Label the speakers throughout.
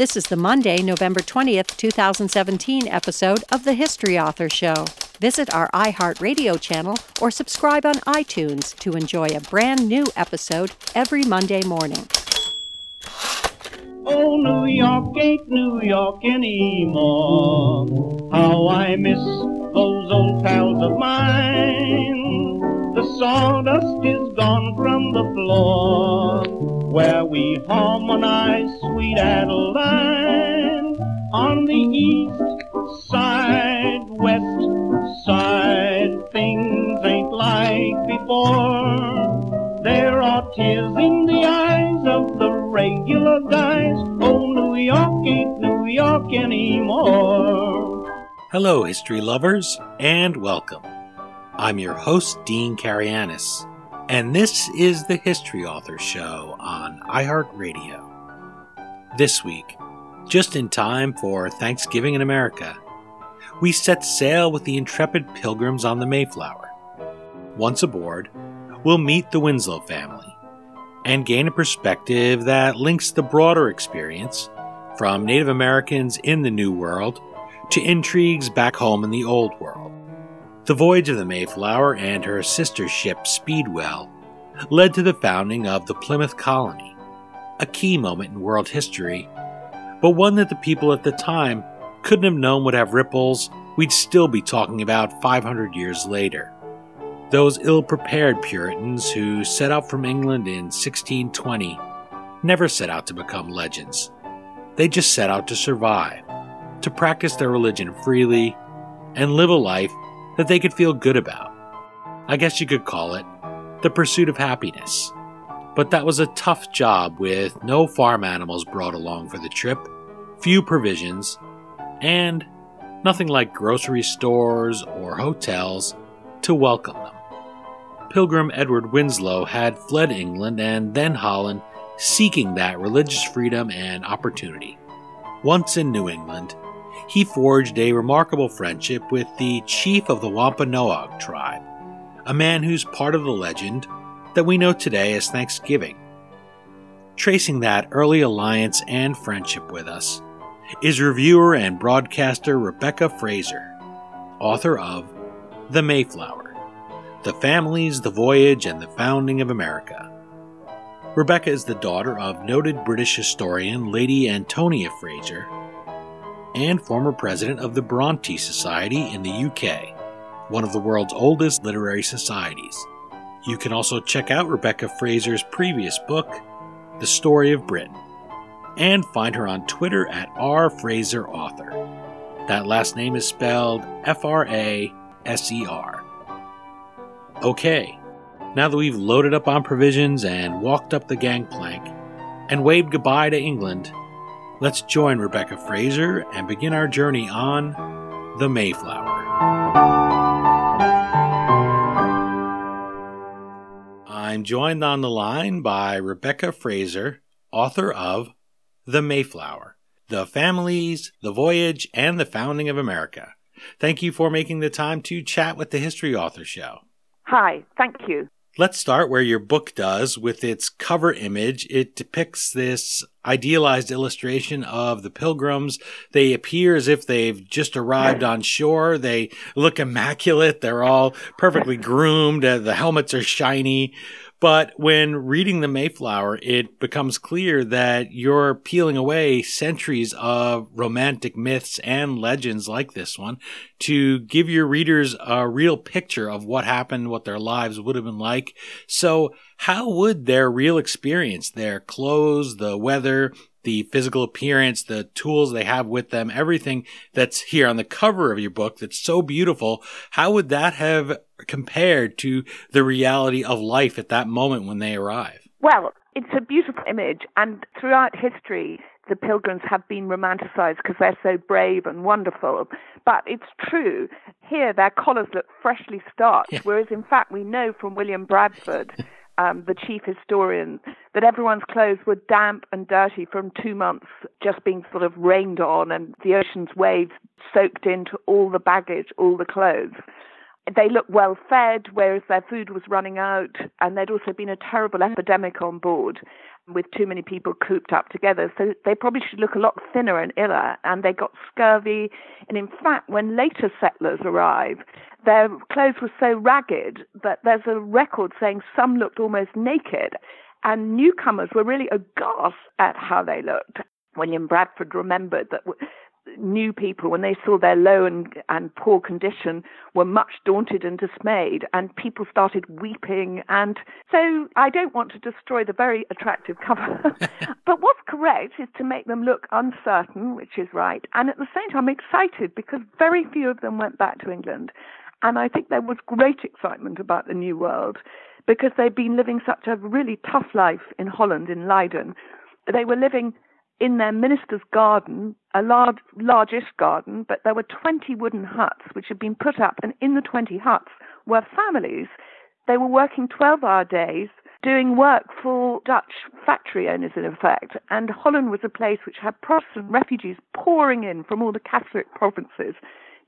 Speaker 1: This is the Monday, November 20th, 2017 episode of The History Author Show. Visit our iHeartRadio channel or subscribe on iTunes to enjoy a brand new episode every Monday morning.
Speaker 2: Oh, New York ain't New York anymore. How I miss those old pals of mine. The sawdust is gone from the floor where we harmonize sweet Adeline on the east side, west side. Things ain't like before. There are tears in the eyes of the regular guys. Oh, New York ain't New York anymore.
Speaker 3: Hello, history lovers, and welcome. I'm your host, Dean Karayanis, and this is the History Author Show on iHeartRadio. This week, just in time for Thanksgiving in America, we set sail with the intrepid pilgrims on the Mayflower. Once aboard, we'll meet the Winslow family and gain a perspective that links the broader experience from Native Americans in the New World to intrigues back home in the Old World. The voyage of the Mayflower and her sister ship Speedwell led to the founding of the Plymouth Colony, a key moment in world history, but one that the people at the time couldn't have known would have ripples we'd still be talking about 500 years later. Those ill prepared Puritans who set out from England in 1620 never set out to become legends. They just set out to survive, to practice their religion freely, and live a life that they could feel good about. I guess you could call it the pursuit of happiness. But that was a tough job with no farm animals brought along for the trip, few provisions, and nothing like grocery stores or hotels to welcome them. Pilgrim Edward Winslow had fled England and then Holland seeking that religious freedom and opportunity. Once in New England, he forged a remarkable friendship with the chief of the Wampanoag tribe, a man who's part of the legend that we know today as Thanksgiving. Tracing that early alliance and friendship with us is reviewer and broadcaster Rebecca Fraser, author of The Mayflower The Families, the Voyage, and the Founding of America. Rebecca is the daughter of noted British historian Lady Antonia Fraser and former president of the Bronte Society in the UK, one of the world's oldest literary societies. You can also check out Rebecca Fraser's previous book, The Story of Britain, and find her on Twitter at rfraserauthor. That last name is spelled F R A S E R. Okay, now that we've loaded up on provisions and walked up the gangplank and waved goodbye to England, let's join Rebecca Fraser and begin our journey on the Mayflower. I'm joined on the line by Rebecca Fraser, author of The Mayflower The Families, the Voyage, and the Founding of America. Thank you for making the time to chat with the History Author Show.
Speaker 4: Hi, thank you.
Speaker 3: Let's start where your book does with its cover image. It depicts this idealized illustration of the pilgrims. They appear as if they've just arrived on shore. They look immaculate. They're all perfectly groomed. Uh, the helmets are shiny. But when reading the Mayflower, it becomes clear that you're peeling away centuries of romantic myths and legends like this one to give your readers a real picture of what happened, what their lives would have been like. So how would their real experience, their clothes, the weather, the physical appearance, the tools they have with them, everything that's here on the cover of your book that's so beautiful, how would that have compared to the reality of life at that moment when they arrive?
Speaker 4: Well, it's a beautiful image, and throughout history, the pilgrims have been romanticized because they're so brave and wonderful. But it's true, here their collars look freshly starched, yeah. whereas in fact we know from William Bradford um, the chief historian, that everyone's clothes were damp and dirty from two months just being sort of rained on and the ocean's waves soaked into all the baggage, all the clothes. They looked well fed, whereas their food was running out, and there'd also been a terrible epidemic on board. with too many people cooped up together. So they probably should look a lot thinner and iller. And they got scurvy. And in fact, when later settlers arrived, their clothes were so ragged that there's a record saying some looked almost naked. And newcomers were really aghast at how they looked. William Bradford remembered that new people, when they saw their low and, and poor condition, were much daunted and dismayed, and people started weeping. And so I don't want to destroy the very attractive cover. but what's correct is to make them look uncertain, which is right, and at the same time excited because very few of them went back to England. And I think there was great excitement about the New World because they'd been living such a really tough life in Holland, in Leiden. They were living in their minister's garden, a large, largish garden, but there were 20 wooden huts which had been put up, and in the 20 huts were families. They were working 12 hour days, doing work for Dutch factory owners, in effect. And Holland was a place which had Protestant refugees pouring in from all the Catholic provinces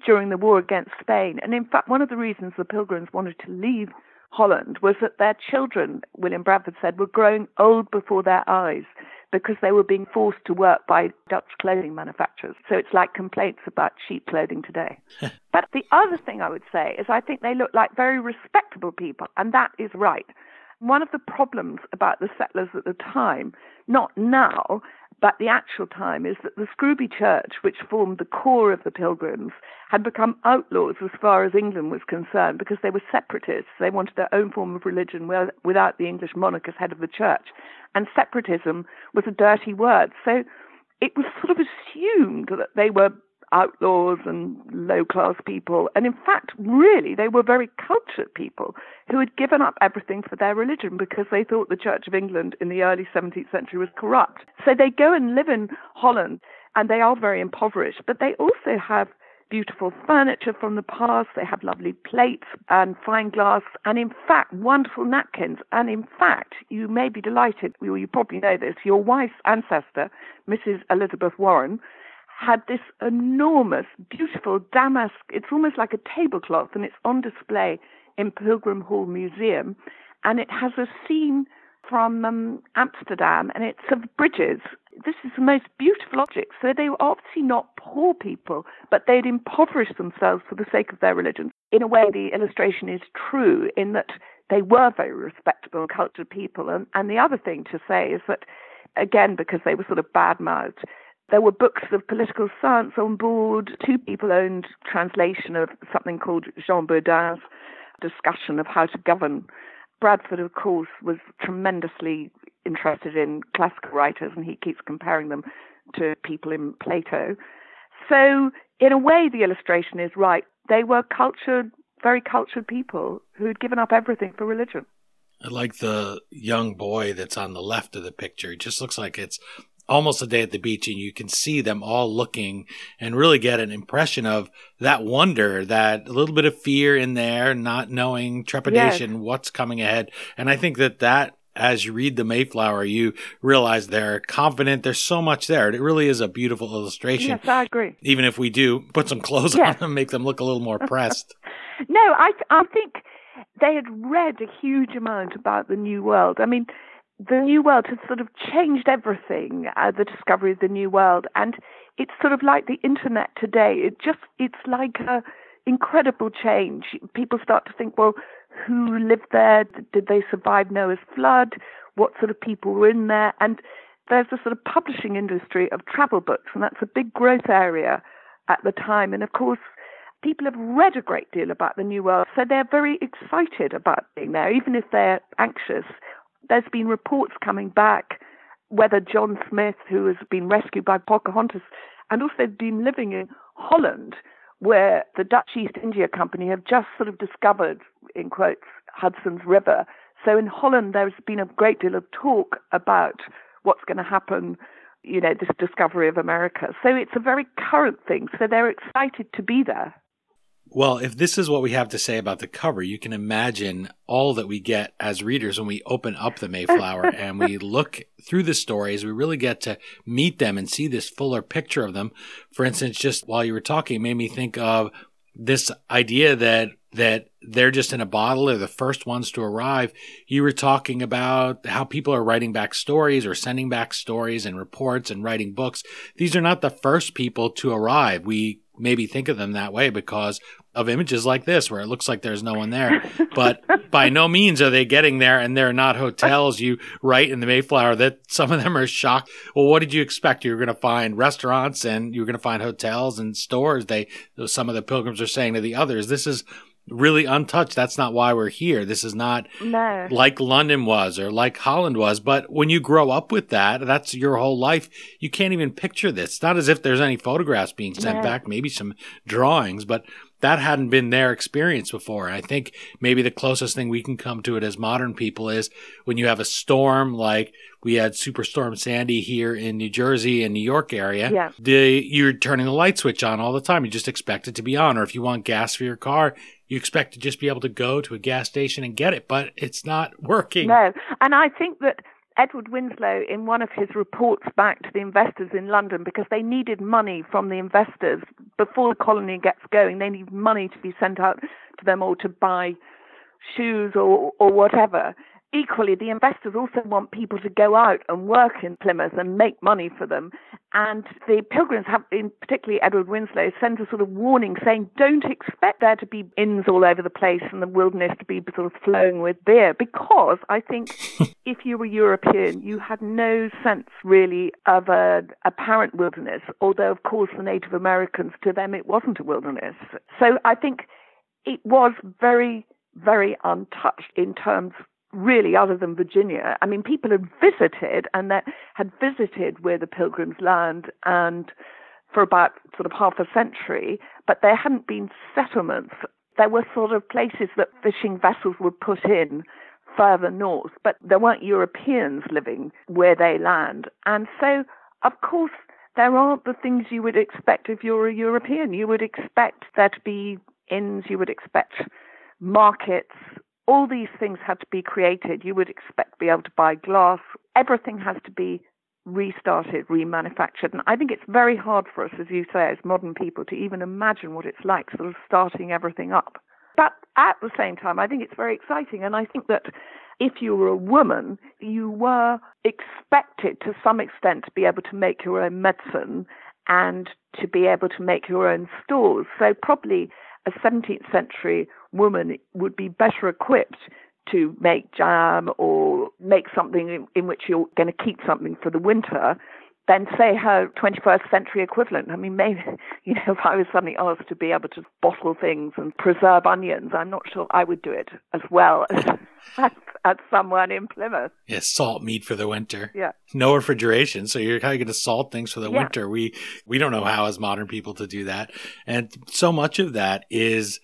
Speaker 4: during the war against Spain. And in fact, one of the reasons the Pilgrims wanted to leave Holland was that their children, William Bradford said, were growing old before their eyes because they were being forced to work by Dutch clothing manufacturers. So it's like complaints about cheap clothing today. but the other thing I would say is I think they look like very respectable people, and that is right. One of the problems about the settlers at the time, not now, but the actual time is that the Scrooby Church, which formed the core of the Pilgrims, had become outlaws as far as England was concerned because they were separatists. They wanted their own form of religion without the English monarch as head of the church. And separatism was a dirty word. So it was sort of assumed that they were outlaws and low class people. And in fact, really, they were very cultured people who had given up everything for their religion because they thought the Church of England in the early 17th century was corrupt. So they go and live in Holland and they are very impoverished, but they also have beautiful furniture from the past. They have lovely plates and fine glass, and in fact, wonderful napkins. And in fact, you may be delighted, well, you probably know this, your wife's ancestor, Mrs. Elizabeth Warren, had this enormous, beautiful damask. It's almost like a tablecloth, and it's on display in Pilgrim Hall Museum. And it has a scene from um, Amsterdam, and it's of bridges. This is the most beautiful object. So they were obviously not poor people, but they'd impoverished themselves for the sake of their religion. In a way, the illustration is true in that they were very respectable and cultured people. And, and the other thing to say is that, again, because they were sort of bad mouthed, there were books of political science on board. Two people owned translation of something called Jean Bodin's discussion of how to govern. Bradford, of course, was tremendously interested in classical writers, and he keeps comparing them to people in Plato. So, in a way, the illustration is right. They were cultured, very cultured people who had given up everything for religion.
Speaker 3: I like the young boy that's on the left of the picture. It just looks like it's almost a day at the beach and you can see them all looking and really get an impression of that wonder that a little bit of fear in there not knowing trepidation yes. what's coming ahead. And i think that that as you read the mayflower you realize they're confident. There's so much there. It really is a beautiful illustration.
Speaker 4: Yes i agree.
Speaker 3: Even if we do put some clothes yes. on them make them look a little more pressed.
Speaker 4: No i i think they had read a huge amount about the new world. I mean the New World has sort of changed everything, uh, the discovery of the New World. And it's sort of like the internet today. It just, it's like a incredible change. People start to think, well, who lived there? Did they survive Noah's flood? What sort of people were in there? And there's a sort of publishing industry of travel books, and that's a big growth area at the time. And of course, people have read a great deal about the New World, so they're very excited about being there, even if they're anxious there's been reports coming back whether John Smith, who has been rescued by Pocahontas, and also been living in Holland, where the Dutch East India Company have just sort of discovered, in quotes, Hudson's River. So in Holland, there's been a great deal of talk about what's going to happen, you know, this discovery of America. So it's a very current thing. So they're excited to be there.
Speaker 3: Well, if this is what we have to say about the cover, you can imagine all that we get as readers when we open up the Mayflower and we look through the stories. We really get to meet them and see this fuller picture of them. For instance, just while you were talking, made me think of this idea that that they're just in a bottle. They're the first ones to arrive. You were talking about how people are writing back stories or sending back stories and reports and writing books. These are not the first people to arrive. We maybe think of them that way because of images like this where it looks like there's no one there. But by no means are they getting there and they're not hotels. You write in the Mayflower that some of them are shocked. Well, what did you expect? you're going to find restaurants and you're going to find hotels and stores. They, some of the pilgrims are saying to the others, this is really untouched. That's not why we're here. This is not
Speaker 4: no.
Speaker 3: like London was or like Holland was. But when you grow up with that, that's your whole life. You can't even picture this. It's not as if there's any photographs being sent
Speaker 4: No.
Speaker 3: back, maybe some drawings, but that hadn't been their experience before. I think maybe the closest thing we can come to it as modern people is when you have a storm like we had Superstorm Sandy here in New Jersey and New York area.
Speaker 4: Yeah.
Speaker 3: The, you're turning the light switch on all the time. You just expect it to be on. Or if you want gas for your car, you expect to just be able to go to a gas station and get it, but it's not working.
Speaker 4: No, and I think that Edward Winslow, in one of his reports back to the investors in London, because they needed money from the investors before the colony gets going, they need money to be sent out to them or to buy shoes or, or whatever. Equally, the investors also want people to go out and work in Plymouth and make money for them. And the pilgrims have, in particularly Edward Winslow, sent a sort of warning saying, don't expect there to be inns all over the place and the wilderness to be sort of flowing with beer. Because I think if you were European, you had no sense really of a apparent wilderness, although, of course, the Native Americans, to them, it wasn't a wilderness. So I think it was very, very untouched in terms really other than Virginia. I mean, people had visited and that had visited where the pilgrims land and for about sort of half a century, but there hadn't been settlements. There were sort of places that fishing vessels would put in further north, but there weren't Europeans living where they land. And so, of course, there aren't the things you would expect if you're a European. You would expect there to be inns, you would expect markets, all these things had to be created. You would expect to be able to buy glass. Everything has to be restarted, remanufactured. And I think it's very hard for us, as you say, as modern people, to even imagine what it's like sort of starting everything up. But at the same time, I think it's very exciting. And I think that if you were a woman, you were expected to some extent to be able to make your own medicine and to be able to make your own stores. So probably a 17th century woman would be better equipped to make jam or make something in, in which you're going to keep something for the winter than say her 21st century equivalent. I mean, maybe, you know, if I was suddenly asked to be able to bottle things and preserve onions, I'm not sure I would do it as well as, as someone in Plymouth.
Speaker 3: Yeah, salt meat for the winter.
Speaker 4: Yeah.
Speaker 3: No refrigeration, so you're kind of going to salt things for the
Speaker 4: Yeah.
Speaker 3: winter. We we don't know how as modern people to do that, and so much of that is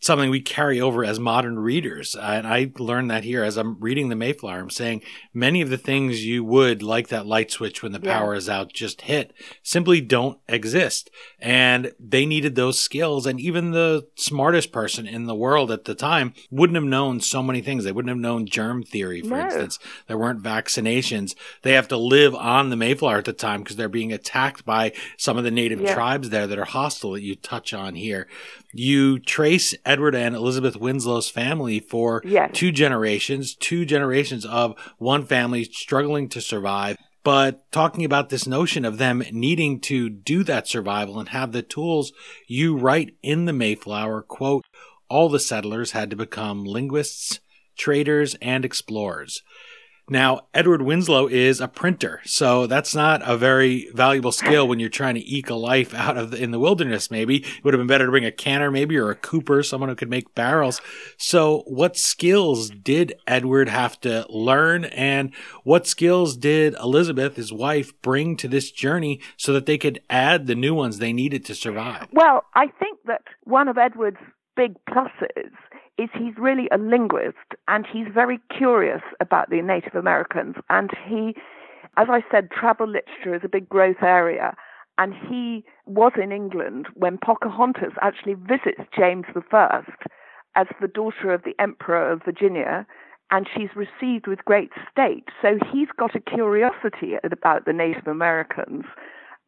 Speaker 3: something we carry over as modern readers. Uh, and I learned that here as I'm reading the Mayflower. I'm saying many of the things you would like that light switch when the
Speaker 4: Yeah.
Speaker 3: power is out just hit simply don't exist. And they needed those skills. And even the smartest person in the world at the time wouldn't have known so many things. They wouldn't have known germ theory, for
Speaker 4: No.
Speaker 3: instance. There weren't vaccinations. They have to live on the Mayflower at the time because they're being attacked by some of the native
Speaker 4: Yeah.
Speaker 3: tribes there that are hostile that you touch on here. You trace Edward and Elizabeth Winslow's family for
Speaker 4: Yes.
Speaker 3: two generations, two generations of one family struggling to survive. But talking about this notion of them needing to do that survival and have the tools, you write in the Mayflower, quote, all the settlers had to become linguists, traders, and explorers. Now, Edward Winslow is a printer, so that's not a very valuable skill when you're trying to eke a life out of the, in the wilderness. Maybe it would have been better to bring a canner, maybe, or a cooper, someone who could make barrels. So, what skills did Edward have to learn, and what skills did Elizabeth, his wife, bring to this journey so that they could add the new ones they needed to survive?
Speaker 4: Well, I think that one of Edward's big pluses is he's really a linguist and he's very curious about the Native Americans. And he, as I said, travel literature is a big growth area. And he was in England when Pocahontas actually visits James I as the daughter of the Emperor of Virginia. And she's received with great state. So he's got a curiosity about the Native Americans,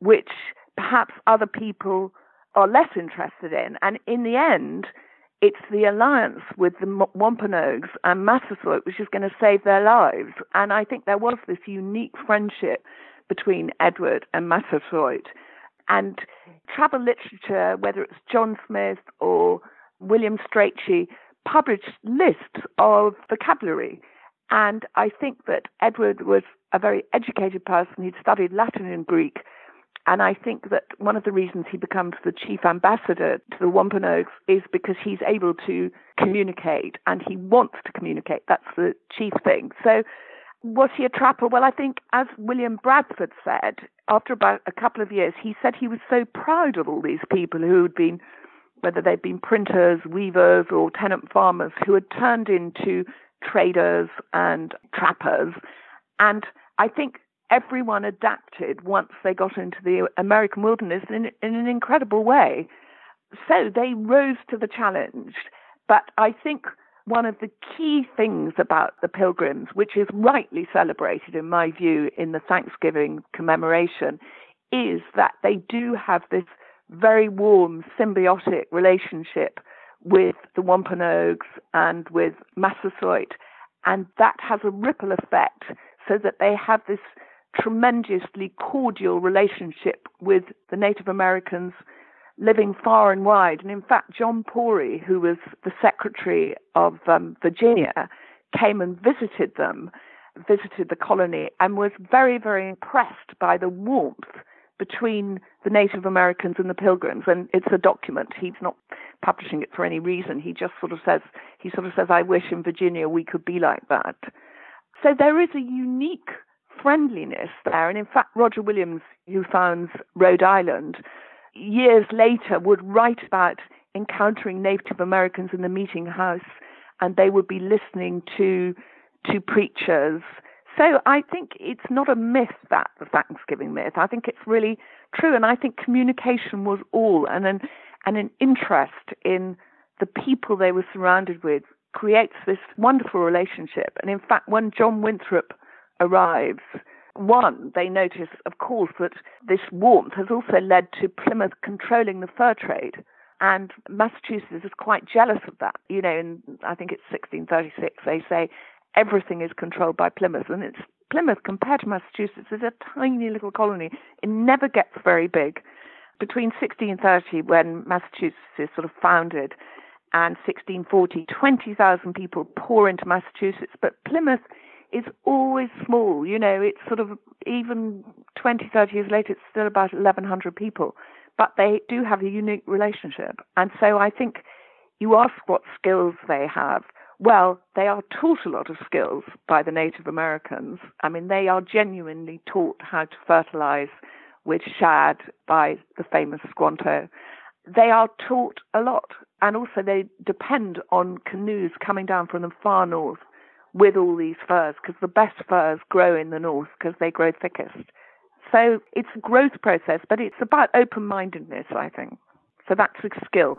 Speaker 4: which perhaps other people are less interested in. And in the end, it's the alliance with the Wampanoags and Massasoit which is going to save their lives. And I think there was this unique friendship between Edward and Massasoit. And travel literature, whether it's John Smith or William Strachey, published lists of vocabulary. And I think that Edward was a very educated person. He'd studied Latin and Greek. And I think that one of the reasons he becomes the chief ambassador to the Wampanoags is because he's able to communicate and he wants to communicate. That's the chief thing. So, was he a trapper? Well, I think, as William Bradford said, after about a couple of years, he said he was so proud of all these people who had been, whether they'd been printers, weavers, or tenant farmers, who had turned into traders and trappers. And I think everyone adapted once they got into the American wilderness in, in an incredible way. So they rose to the challenge. But I think one of the key things about the pilgrims, which is rightly celebrated in my view in the Thanksgiving commemoration, is that they do have this very warm symbiotic relationship with the Wampanoags and with Massasoit, and that has a ripple effect so that they have this tremendously cordial relationship with the Native Americans living far and wide. And in fact, John Pory, who was the Secretary of um, Virginia, came and visited them, visited the colony, and was very, very impressed by the warmth between the Native Americans and the Pilgrims. And it's a document. He's not publishing it for any reason. He just sort of says, he sort of says, I wish in Virginia we could be like that. So there is a unique friendliness there. And in fact, Roger Williams, who founds Rhode Island, years later would write about encountering Native Americans in the meeting house and they would be listening to to preachers. So I think it's not a myth that the Thanksgiving myth. I think it's really true and I think communication was all and an and an interest in the people they were surrounded with creates this wonderful relationship. And in fact when John Winthrop arrives one, they notice, of course, that this warmth has also led to Plymouth controlling the fur trade. And Massachusetts is quite jealous of that. You know, in I think it's 1636, they say everything is controlled by Plymouth. And it's Plymouth, compared to Massachusetts, is a tiny little colony. It never gets very big. Between 1630, when Massachusetts is sort of founded, and 1640, 20,000 people pour into Massachusetts. But Plymouth is always small. You know, it's sort of even 20, 30 years later, it's still about 1,100 people. But they do have a unique relationship. And so I think you ask what skills they have. Well, they are taught a lot of skills by the Native Americans. I mean, they are genuinely taught how to fertilize with shad by the famous Squanto. They are taught a lot. And also, they depend on canoes coming down from the far north with all these furs because the best furs grow in the north because they grow thickest. So it's a growth process, but it's about open mindedness, I think. So that's a skill.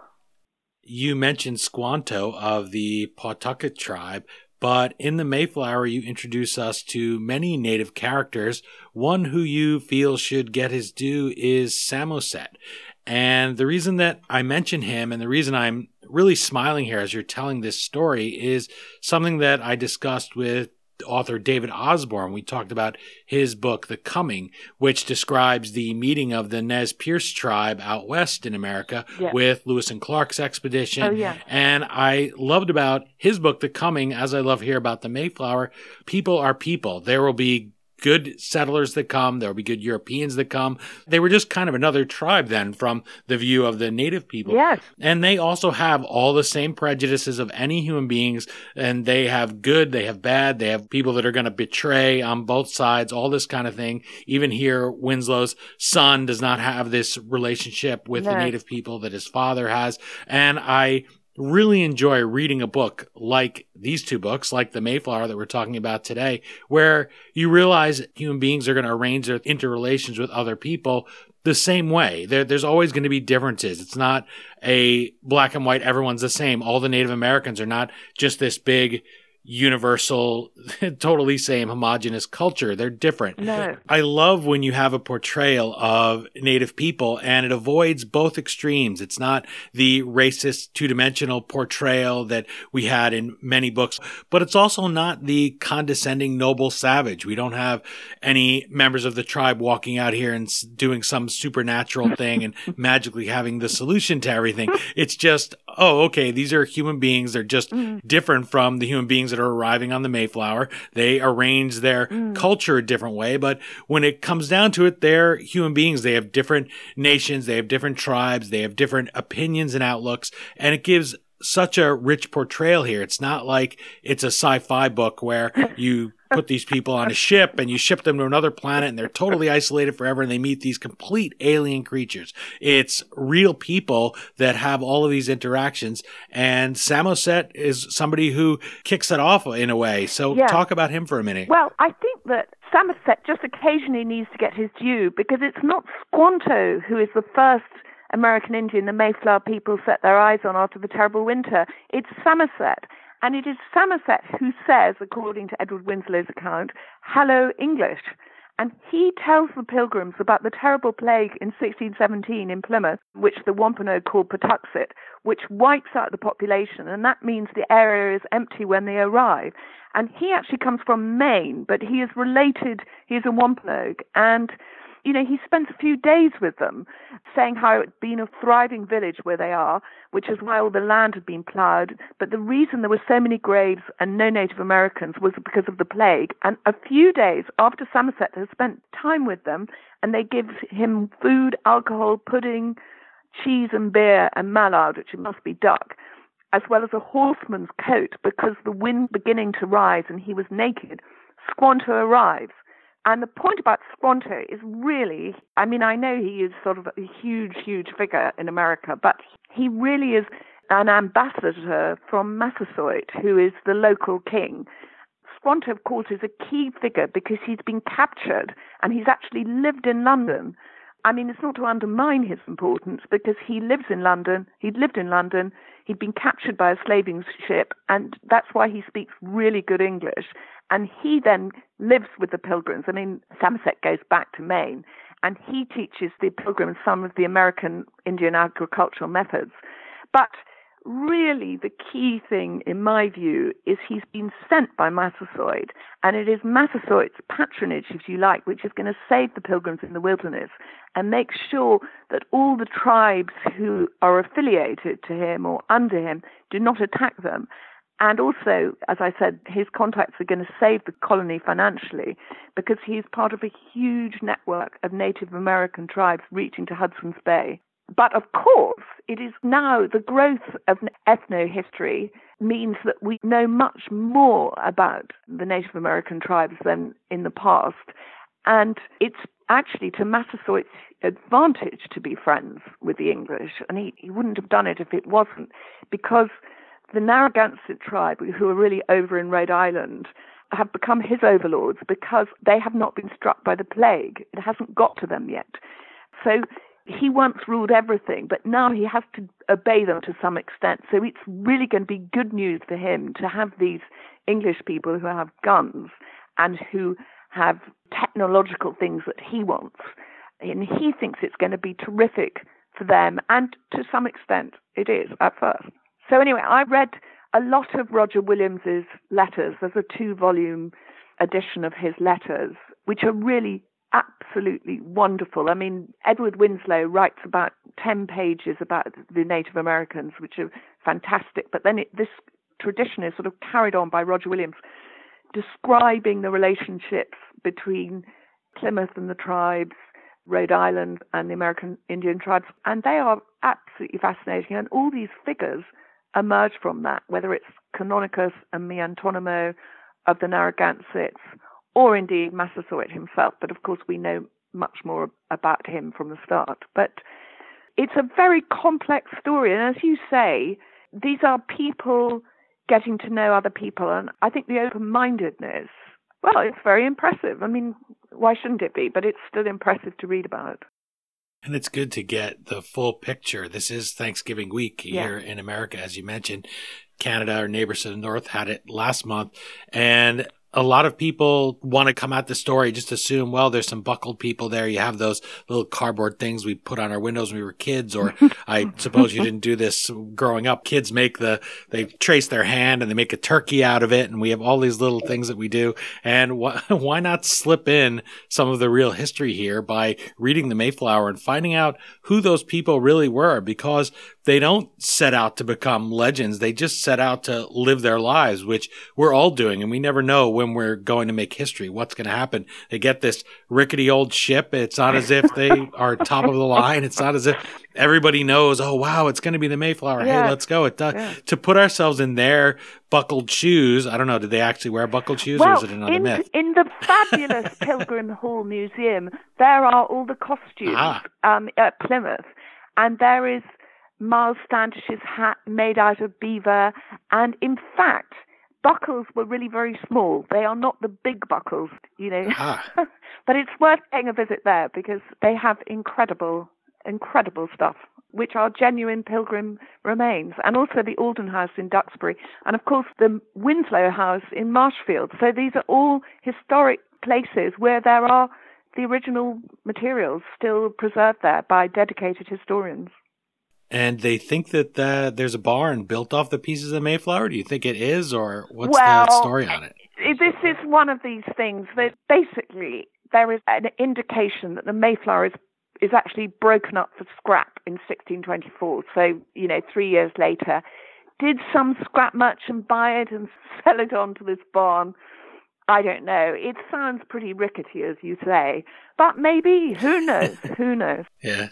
Speaker 3: You mentioned Squanto of the Pawtucket tribe, but in the Mayflower, you introduce us to many native characters. One who you feel should get his due is Samoset. And the reason that I mention him and the reason I'm really smiling here as you're telling this story is something that I discussed with author David Osborne. We talked about his book, The Coming, which describes the meeting of the Nez Perce tribe out west in America with Lewis and Clark's expedition.
Speaker 4: Oh, yeah.
Speaker 3: And I loved about his book, The Coming, as I love here about the Mayflower. People are people. There will be good settlers that come. There will be good Europeans that come. They were just kind of another tribe then from the view of the native people.
Speaker 4: Yes.
Speaker 3: And they also have all the same prejudices of any human beings. And they have good, they have bad, they have people that are going to betray on both sides, all this kind of thing. Even here, Winslow's son does not have this relationship with no. the native people that his father has. And I really enjoy reading a book like these two books, like The Mayflower that we're talking about today, where you realize human beings are going to arrange their interrelations with other people the same way. There, there's always going to be differences. It's not a black and white, everyone's the same. All the Native Americans are not just this big universal, totally same homogenous culture. They're different.
Speaker 4: No.
Speaker 3: I love when you have a portrayal of Native people and it avoids both extremes. It's not the racist, two dimensional portrayal that we had in many books, but it's also not the condescending, noble savage. We don't have any members of the tribe walking out here and doing some supernatural thing and magically having the solution to everything. It's just, oh, okay, these are human beings. They're just mm. different from the human beings that are arriving on the Mayflower. They arrange their mm. culture a different way, but when it comes down to it, they're human beings. They have different nations, they have different tribes, they have different opinions and outlooks, and it gives such a rich portrayal here. It's not like it's a sci-fi book where you put these people on a ship and you ship them to another planet and they're totally isolated forever and they meet these complete alien creatures. It's real people that have all of these interactions and Samoset is somebody who kicks it off in a way. So yeah. talk about him for a minute.
Speaker 4: Well, I think that Samoset just occasionally needs to get his due because it's not Squanto who is the first American Indian the Mayflower people set their eyes on after the terrible winter. It's Samoset. And it is Samoset who says, according to Edward Winslow's account, hello English. And he tells the pilgrims about the terrible plague in 1617 in Plymouth, which the Wampanoag called Patuxet, which wipes out the population. And that means the area is empty when they arrive. And he actually comes from Maine, but he is related, he is a Wampanoag. And you know, he spends a few days with them, saying how it had been a thriving village where they are, which is why all the land had been ploughed. But the reason there were so many graves and no Native Americans was because of the plague. And a few days after Samoset has spent time with them, and they give him food, alcohol, pudding, cheese and beer, and mallard, which must be duck, as well as a horseman's coat, because the wind beginning to rise and he was naked. Squanto arrives and the point about Squanto is really, I mean, I know he is sort of a huge, huge figure in America, but he really is an ambassador from Massasoit, who is the local king. Squanto, of course, is a key figure because he's been captured and he's actually lived in London. I mean, it's not to undermine his importance because he lives in London, he'd lived in London, he'd been captured by a slaving ship, and that's why he speaks really good English. And he then lives with the pilgrims. I mean, Samoset goes back to Maine, and he teaches the pilgrims some of the American Indian agricultural methods. But really, the key thing, in my view, is he's been sent by Massasoit, and it is Massasoit's patronage, if you like, which is going to save the pilgrims in the wilderness and make sure that all the tribes who are affiliated to him or under him do not attack them. And also, as I said, his contacts are going to save the colony financially because he's part of a huge network of Native American tribes reaching to Hudson's Bay. But of course, it is now the growth of ethno-history means that we know much more about the Native American tribes than in the past. And it's actually to Massasoit's advantage to be friends with the English. And he, he wouldn't have done it if it wasn't, because the Narragansett tribe, who are really over in Rhode Island, have become his overlords because they have not been struck by the plague. It hasn't got to them yet. So he once ruled everything, but now he has to obey them to some extent. So it's really going to be good news for him to have these English people who have guns and who have technological things that he wants. And he thinks it's going to be terrific for them, and to some extent it is at first. So anyway, I read a lot of Roger Williams's letters. There's a two-volume edition of his letters, which are really absolutely wonderful. I mean, Edward Winslow writes about 10 pages about the Native Americans, which are fantastic. But then it, this tradition is sort of carried on by Roger Williams, describing the relationships between Plymouth and the tribes, Rhode Island and the American Indian tribes. And they are absolutely fascinating. And all these figures emerge from that, whether it's Canonicus and Miantonomo of the Narragansetts, or indeed Massasoit himself. But of course, we know much more about him from the start. But it's a very complex story. And as you say, these are people getting to know other people. And I think the open mindedness, well, it's very impressive. I mean, why shouldn't it be? But it's still impressive to read about.
Speaker 3: And it's good to get the full picture. This is Thanksgiving week here yeah. in America, as you mentioned. Canada, our neighbors to the north, had it last month. And a lot of people want to come at the story, just assume, well, there's some buckled people there. You have those little cardboard things we put on our windows when we were kids, or I suppose you didn't do this growing up. Kids make the, they trace their hand and they make a turkey out of it. And we have all these little things that we do. And wh- why not slip in some of the real history here by reading the Mayflower and finding out who those people really were? Because they don't set out to become legends. They just set out to live their lives, which we're all doing. And we never know when we're going to make history, what's going to happen. They get this rickety old ship. It's not as if they are top of the line. It's not as if everybody knows, oh, wow, it's going to be the Mayflower. Yeah. Hey, let's go. It does. Yeah. To put ourselves in their buckled shoes, I don't know, did they actually wear buckled shoes
Speaker 4: well,
Speaker 3: or is it another
Speaker 4: in,
Speaker 3: myth?
Speaker 4: In the fabulous Pilgrim Hall Museum, there are all the costumes ah. um, at Plymouth. And there is Miles Standish's hat made out of beaver, and in fact, buckles were really very small. They are not the big buckles, you know. Ah. but it's worth paying a visit there because they have incredible, incredible stuff, which are genuine pilgrim remains, and also the Alden House in Duxbury, and of course the Winslow House in Marshfield. So these are all historic places where there are the original materials still preserved there by dedicated historians
Speaker 3: and they think that uh, there's a barn built off the pieces of Mayflower. Do you think it is, or what's
Speaker 4: well,
Speaker 3: the story on it?
Speaker 4: This is one of these things that basically there is an indication that the Mayflower is is actually broken up for scrap in 1624. So you know, three years later, did some scrap merchant buy it and sell it on to this barn? I don't know. It sounds pretty rickety, as you say, but maybe. Who knows? Who knows?
Speaker 3: Yeah.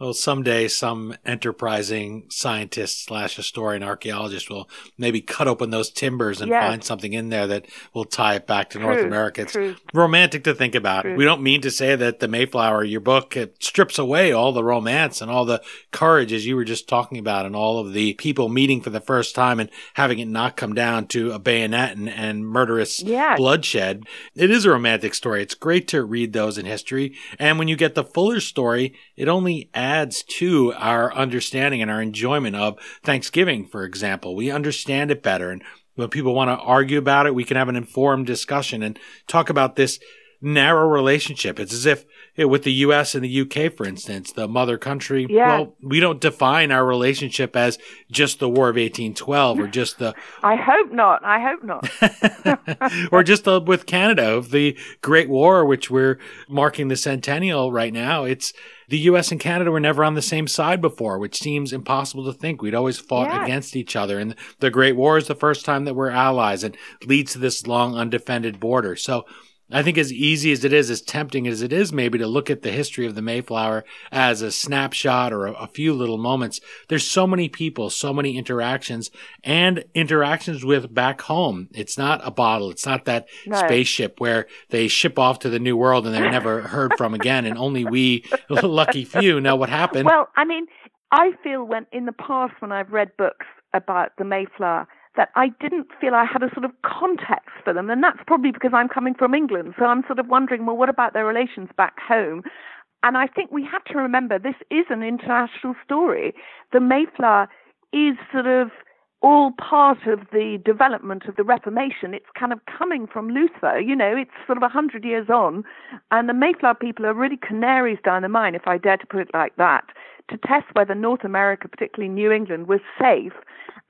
Speaker 3: Well, someday some enterprising scientist slash historian archaeologist will maybe cut open those timbers and yes. find something in there that will tie it back to
Speaker 4: true,
Speaker 3: North America. It's
Speaker 4: true.
Speaker 3: romantic to think about.
Speaker 4: True.
Speaker 3: We don't mean to say that the Mayflower, your book, it strips away all the romance and all the courage, as you were just talking about, and all of the people meeting for the first time and having it not come down to a bayonet and, and murderous
Speaker 4: yes.
Speaker 3: bloodshed. It is a romantic story. It's great to read those in history. And when you get the fuller story, it only adds to our understanding and our enjoyment of Thanksgiving, for example. We understand it better. And when people want to argue about it, we can have an informed discussion and talk about this narrow relationship. It's as if with the U.S. and the UK, for instance, the mother country.
Speaker 4: Yeah.
Speaker 3: Well, we don't define our relationship as just the War of 1812 or just the.
Speaker 4: I hope not. I hope
Speaker 3: not. or just the, with Canada of the Great War, which we're marking the centennial right now. It's the U.S. and Canada were never on the same side before, which seems impossible to think. We'd always fought
Speaker 4: yeah.
Speaker 3: against each other, and the Great War is the first time that we're allies, and leads to this long undefended border. So I think as easy as it is, as tempting as it is maybe to look at the history of the Mayflower as a snapshot or a, a, few little moments, there's so many people, so many interactions and interactions with back home. It's not a bottle. It's not that
Speaker 4: no.
Speaker 3: spaceship where they ship off to the new world and they're never heard from again. And only we lucky few know what happened.
Speaker 4: Well, I mean, I feel when in the past when I've read books about the Mayflower, that I didn't feel I had a sort of context for them. And that's probably because I'm coming from England. So I'm sort of wondering, well, what about their relations back home? And I think we have to remember this is an international story. The Mayflower is sort of all part of the development of the Reformation. It's kind of coming from Luther, you know, it's sort of a hundred years on. And the Mayflower people are really canaries down the mine, if I dare to put it like that, to test whether North America, particularly New England, was safe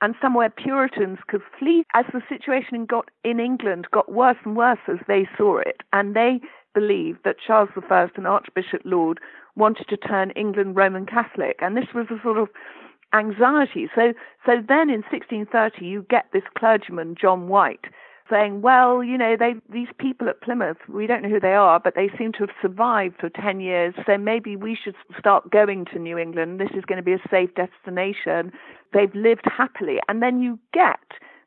Speaker 4: and somewhere Puritans could flee as the situation got in England got worse and worse as they saw it, and they believed that Charles I and Archbishop Laud wanted to turn England Roman Catholic, and this was a sort of anxiety. So, so then in 1630, you get this clergyman John White saying, well, you know, they, these people at Plymouth, we don't know who they are, but they seem to have survived for 10 years, so maybe we should start going to New England. This is going to be a safe destination. They've lived happily. And then you get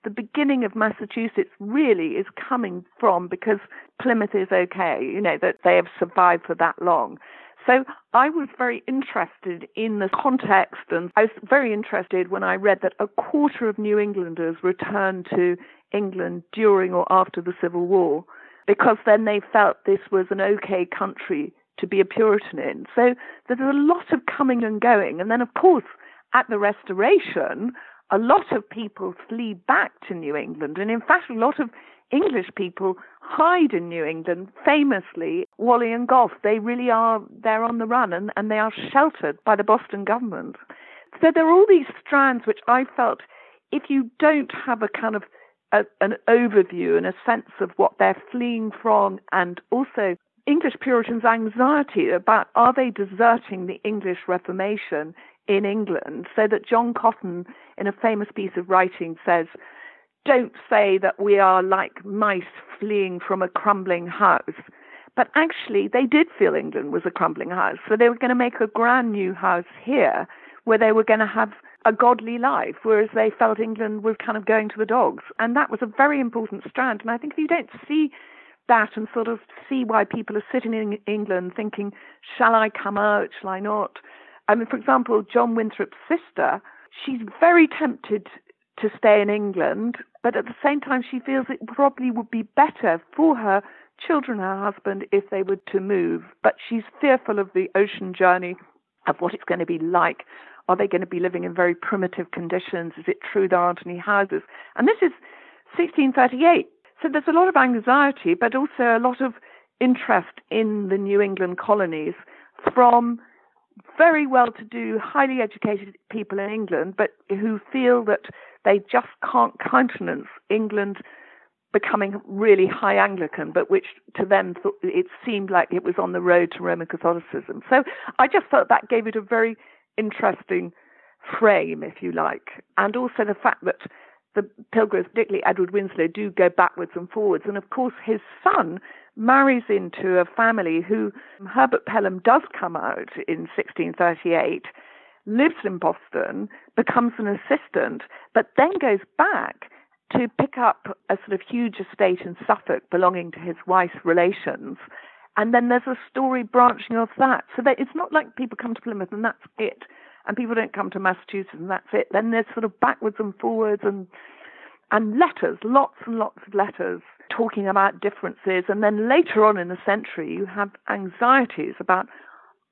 Speaker 4: the beginning of Massachusetts really is coming from because Plymouth is okay, you know, that they have survived for that long. So I was very interested in the context, and I was very interested when I read that a quarter of New Englanders returned to England during or after the Civil War, because then they felt this was an okay country to be a Puritan in. So there's a lot of coming and going. And then, of course, at the Restoration, a lot of people flee back to New England. And in fact, a lot of English people hide in New England, famously, Whalley and Goffe. They really are, they're on the run and, and they are sheltered by the Boston government. So there are all these strands which I felt if you don't have a kind of a, an overview and a sense of what they're fleeing from and also English Puritans' anxiety about are they deserting the English Reformation in England, so that John Cotton, in a famous piece of writing, says, Don't say that we are like mice fleeing from a crumbling house. But actually, they did feel England was a crumbling house, so they were going to make a grand new house here where they were going to have a godly life, whereas they felt England was kind of going to the dogs. And that was a very important strand. And I think if you don't see that and sort of see why people are sitting in England thinking, shall I come out? Shall I not? I mean, for example, John Winthrop's sister, she's very tempted to stay in England, but at the same time, she feels it probably would be better for her children her husband if they were to move. But she's fearful of the ocean journey, of what it's going to be like. Are they going to be living in very primitive conditions? Is it true there aren't any houses? And this is 1638. So there's a lot of anxiety, but also a lot of interest in the New England colonies from very well to do, highly educated people in England, but who feel that they just can't countenance England becoming really high Anglican, but which to them th- it seemed like it was on the road to Roman Catholicism. So I just felt that gave it a very interesting frame, if you like, and also the fact that the pilgrims, particularly Edward Winslow, do go backwards and forwards. And of course, his son marries into a family who Herbert Pelham does come out in 1638, lives in Boston, becomes an assistant, but then goes back to pick up a sort of huge estate in Suffolk belonging to his wife's relations. And then there's a story branching off that. So that it's not like people come to Plymouth and that's it. And people don't come to Massachusetts and that's it. Then there's sort of backwards and forwards and and letters, lots and lots of letters talking about differences. And then later on in the century, you have anxieties about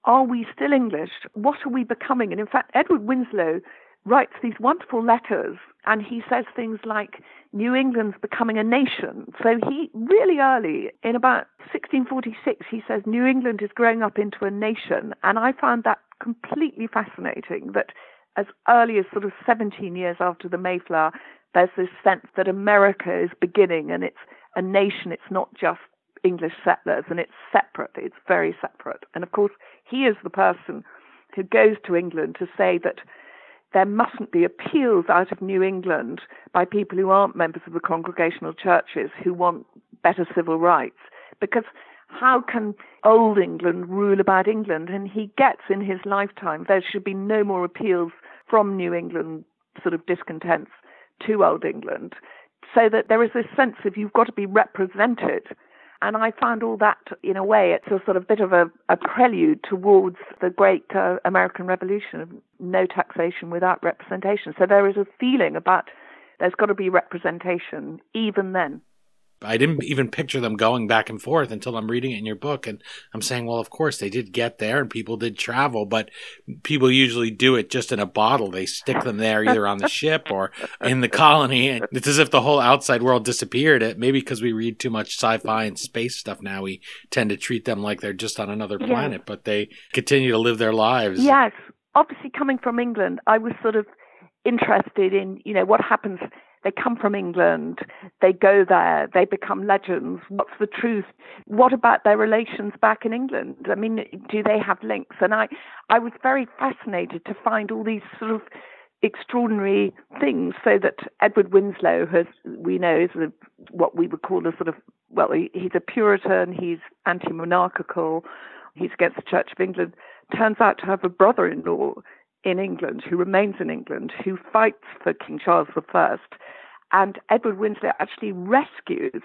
Speaker 4: are we still English? What are we becoming? And in fact, Edward Winslow writes these wonderful letters and he says things like New England's becoming a nation. So he really early, in about 1646, he says New England is growing up into a nation. And I found that completely fascinating that as early as sort of 17 years after the Mayflower, there's this sense that America is beginning and it's a nation, it's not just English settlers, and it's separate, it's very separate. And of course, he is the person who goes to England to say that there mustn't be appeals out of New England by people who aren't members of the congregational churches who want better civil rights. Because how can old England rule about England? And he gets in his lifetime, there should be no more appeals from New England sort of discontents to Old England, so that there is this sense of you've got to be represented. And I found all that, in a way, it's a sort of bit of a, a prelude towards the great uh, American Revolution of no taxation without representation. So there is a feeling about there's got to be representation even then.
Speaker 3: I didn't even picture them going back and forth until I'm reading it in your book. And I'm saying, well, of course they did get there and people did travel, but people usually do it just in a bottle. They stick them there either on the ship or in the colony. And it's as if the whole outside world disappeared. It maybe because we read too much sci-fi and space stuff now, we tend to treat them like they're just on another planet, but they continue to live their lives.
Speaker 4: Yes. Obviously coming from England, I was sort of interested in, you know, what happens they come from England, they go there, they become legends. What's the truth? What about their relations back in England? I mean, do they have links? And I, I was very fascinated to find all these sort of extraordinary things. So that Edward Winslow has, we know, is a, what we would call a sort of, well, he, he's a Puritan, he's anti monarchical, he's against the Church of England, turns out to have a brother in law in England who remains in England, who fights for King Charles I. And Edward Winslow actually rescues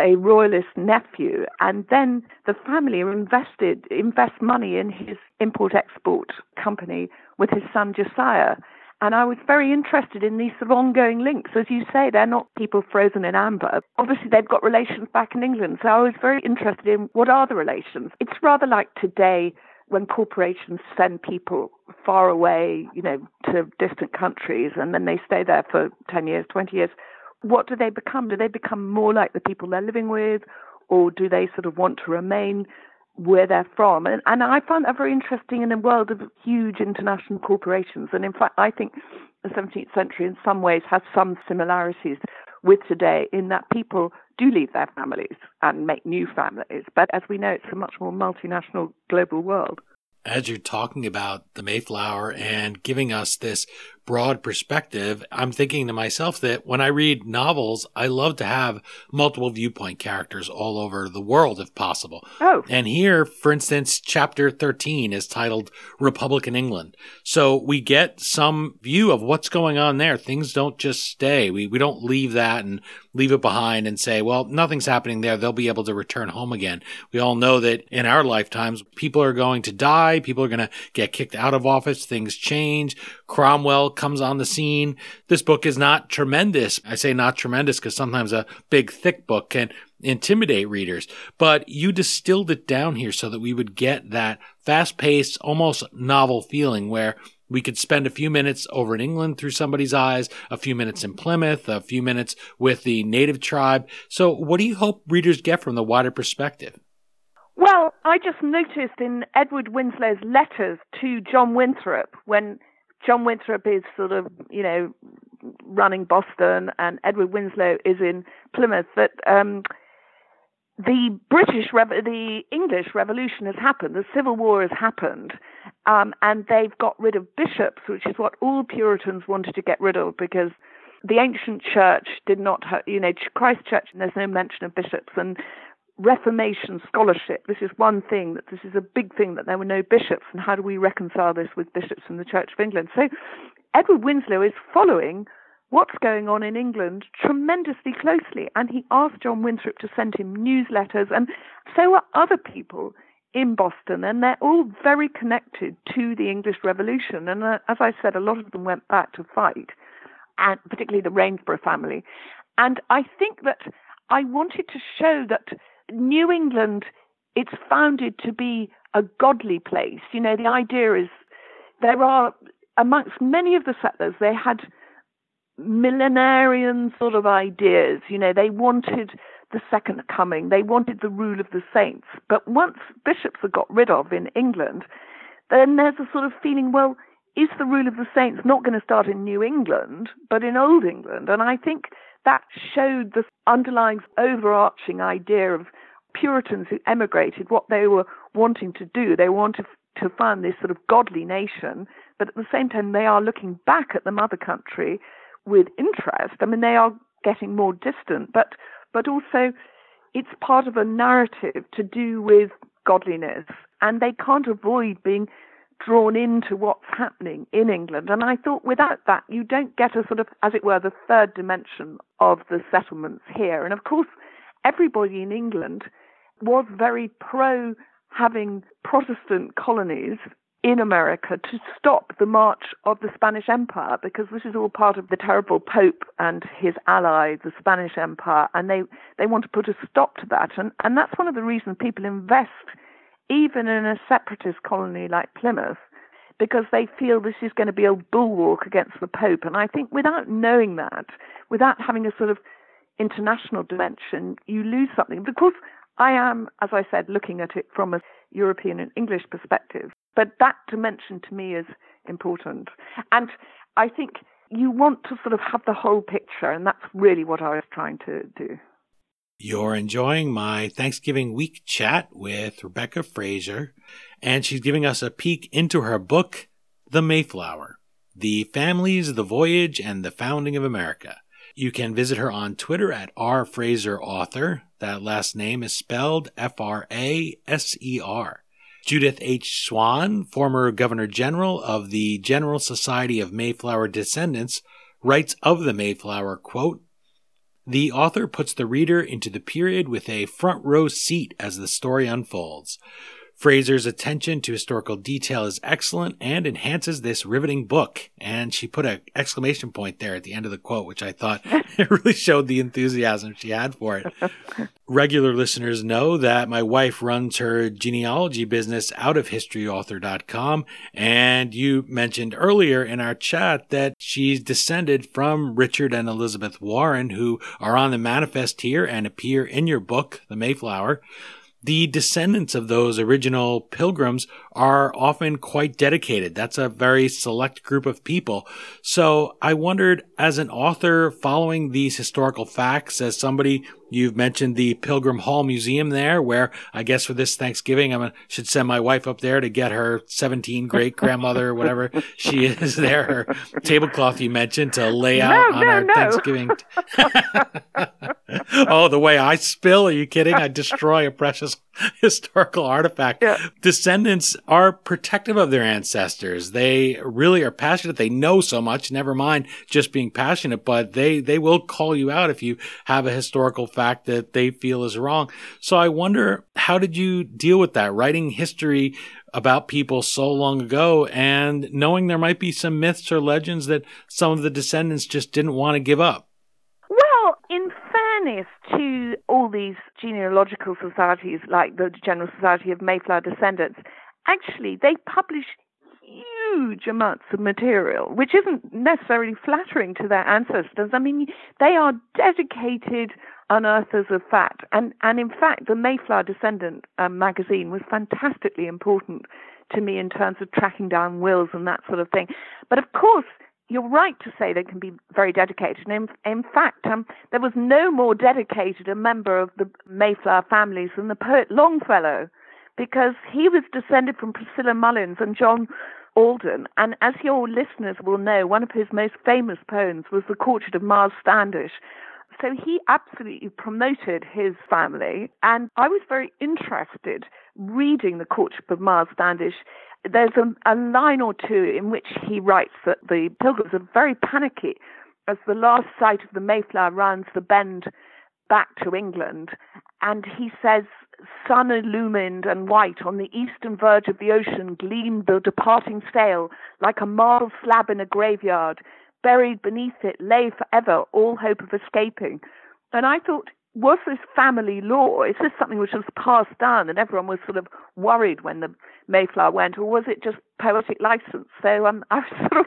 Speaker 4: a royalist nephew, and then the family invested invest money in his import export company with his son Josiah. And I was very interested in these sort of ongoing links. As you say, they're not people frozen in amber. Obviously, they've got relations back in England. So I was very interested in what are the relations. It's rather like today when corporations send people far away, you know, to distant countries and then they stay there for 10 years, 20 years, what do they become? Do they become more like the people they're living with or do they sort of want to remain where they're from? And, and I find that very interesting in a world of huge international corporations. And in fact, I think the 17th century in some ways has some similarities with today in that people do leave their families and make new families. But as we know, it's a much more multinational global world.
Speaker 3: As you're talking about the Mayflower and giving us this broad perspective, I'm thinking to myself that when I read novels, I love to have multiple viewpoint characters all over the world if possible.
Speaker 4: Oh.
Speaker 3: And here, for instance, chapter 13 is titled Republican England. So we get some view of what's going on there. Things don't just stay. We, we don't leave that and leave it behind and say, well, nothing's happening there. They'll be able to return home again. We all know that in our lifetimes, people are going to die. People are going to get kicked out of office. Things change. Cromwell comes on the scene. This book is not tremendous. I say not tremendous because sometimes a big, thick book can intimidate readers, but you distilled it down here so that we would get that fast paced, almost novel feeling where we could spend a few minutes over in England through somebody's eyes, a few minutes in Plymouth, a few minutes with the native tribe. So, what do you hope readers get from the wider perspective?
Speaker 4: Well, I just noticed in Edward Winslow's letters to John Winthrop when John Winthrop is sort of, you know, running Boston, and Edward Winslow is in Plymouth. That um, the British, Revo- the English Revolution has happened. The Civil War has happened, um, and they've got rid of bishops, which is what all Puritans wanted to get rid of because the ancient church did not, you know, Christ Church. And there's no mention of bishops, and Reformation scholarship. This is one thing that this is a big thing that there were no bishops, and how do we reconcile this with bishops in the Church of England? So, Edward Winslow is following what's going on in England tremendously closely, and he asked John Winthrop to send him newsletters, and so are other people in Boston, and they're all very connected to the English Revolution. And uh, as I said, a lot of them went back to fight, and particularly the Rainsborough family. And I think that I wanted to show that New England, it's founded to be a godly place. You know, the idea is there are, amongst many of the settlers, they had millenarian sort of ideas. You know, they wanted the second coming, they wanted the rule of the saints. But once bishops are got rid of in England, then there's a sort of feeling, well, is the rule of the saints not going to start in New England, but in Old England? And I think that showed the underlying overarching idea of Puritans who emigrated, what they were wanting to do. They wanted to found this sort of godly nation, but at the same time, they are looking back at the mother country with interest. I mean, they are getting more distant, but but also it's part of a narrative to do with godliness, and they can't avoid being drawn into what's happening in England. And I thought without that, you don't get a sort of, as it were, the third dimension of the settlements here. And of course, everybody in England was very pro having Protestant colonies in America to stop the march of the Spanish Empire because this is all part of the terrible Pope and his ally, the Spanish Empire, and they, they want to put a stop to that. And, and that's one of the reasons people invest even in a separatist colony like Plymouth because they feel this is going to be a bulwark against the Pope. And I think without knowing that, without having a sort of international dimension, you lose something. Because I am, as I said, looking at it from a European and English perspective. But that dimension to me is important. And I think you want to sort of have the whole picture, and that's really what I was trying to do.
Speaker 3: You're enjoying my Thanksgiving week chat with Rebecca Fraser, and she's giving us a peek into her book, The Mayflower The Families, the Voyage, and the Founding of America. You can visit her on Twitter at R. Fraser Author. That last name is spelled F R A S E R. Judith H. Swan, former Governor General of the General Society of Mayflower Descendants, writes of the Mayflower, quote, the author puts the reader into the period with a front row seat as the story unfolds. Fraser's attention to historical detail is excellent and enhances this riveting book. And she put an exclamation point there at the end of the quote, which I thought really showed the enthusiasm she had for it. Regular listeners know that my wife runs her genealogy business out of historyauthor.com. And you mentioned earlier in our chat that she's descended from Richard and Elizabeth Warren, who are on the manifest here and appear in your book, The Mayflower the descendants of those original pilgrims are often quite dedicated. That's a very select group of people. So I wondered, as an author following these historical facts, as somebody You've mentioned the Pilgrim Hall Museum there, where I guess for this Thanksgiving, I should send my wife up there to get her 17 great grandmother or whatever she is there, her tablecloth you mentioned to lay out
Speaker 4: no,
Speaker 3: on
Speaker 4: no,
Speaker 3: our
Speaker 4: no.
Speaker 3: Thanksgiving. oh, the way I spill? Are you kidding? I destroy a precious historical artifact.
Speaker 4: Yeah.
Speaker 3: Descendants are protective of their ancestors. They really are passionate. They know so much, never mind just being passionate, but they, they will call you out if you have a historical fact fact that they feel is wrong. So I wonder, how did you deal with that? Writing history about people so long ago and knowing there might be some myths or legends that some of the descendants just didn't want to give up.
Speaker 4: To all these genealogical societies, like the General Society of Mayflower Descendants, actually they publish huge amounts of material, which isn't necessarily flattering to their ancestors. I mean, they are dedicated unearthers of fact. And, and in fact, the Mayflower Descendant um, magazine was fantastically important to me in terms of tracking down wills and that sort of thing. But of course, you're right to say they can be very dedicated. And in, in fact, um, there was no more dedicated a member of the Mayflower families than the poet Longfellow, because he was descended from Priscilla Mullins and John Alden. And as your listeners will know, one of his most famous poems was The Courtship of Miles Standish, so he absolutely promoted his family, and I was very interested reading The Courtship of Miles Standish. There's a, a line or two in which he writes that the pilgrims are very panicky as the last sight of the Mayflower rounds the bend back to England, and he says, Sun illumined and white on the eastern verge of the ocean gleamed the departing sail like a marble slab in a graveyard buried beneath it lay forever all hope of escaping. And I thought, was this family lore? Is this something which was passed down and everyone was sort of worried when the Mayflower went, or was it just poetic license? So um, I was sort of